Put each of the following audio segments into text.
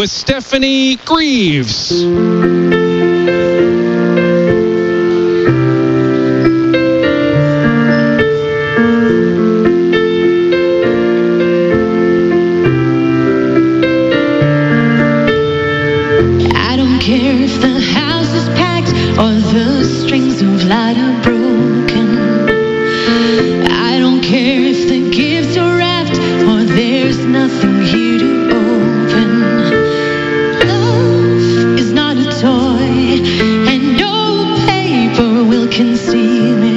with Stephanie Greeves. can see me.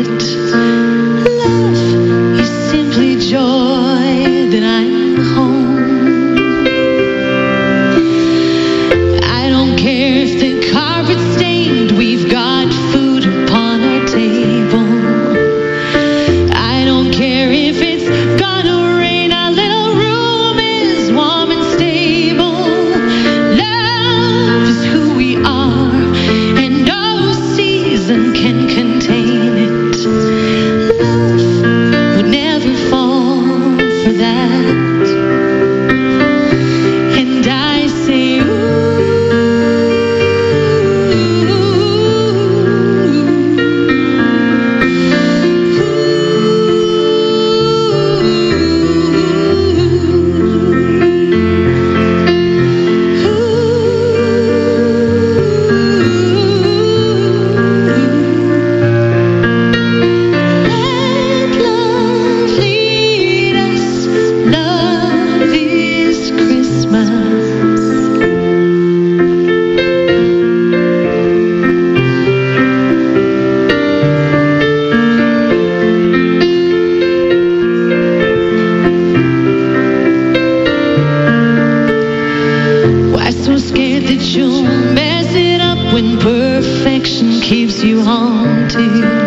when perfection keeps you haunted.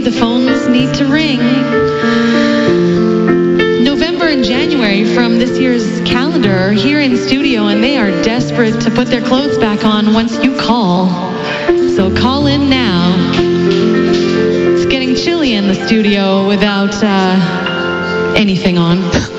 the phones need to ring. November and January from this year's calendar are here in studio, and they are desperate to put their clothes back on once you call. So call in now. It's getting chilly in the studio without uh, anything on.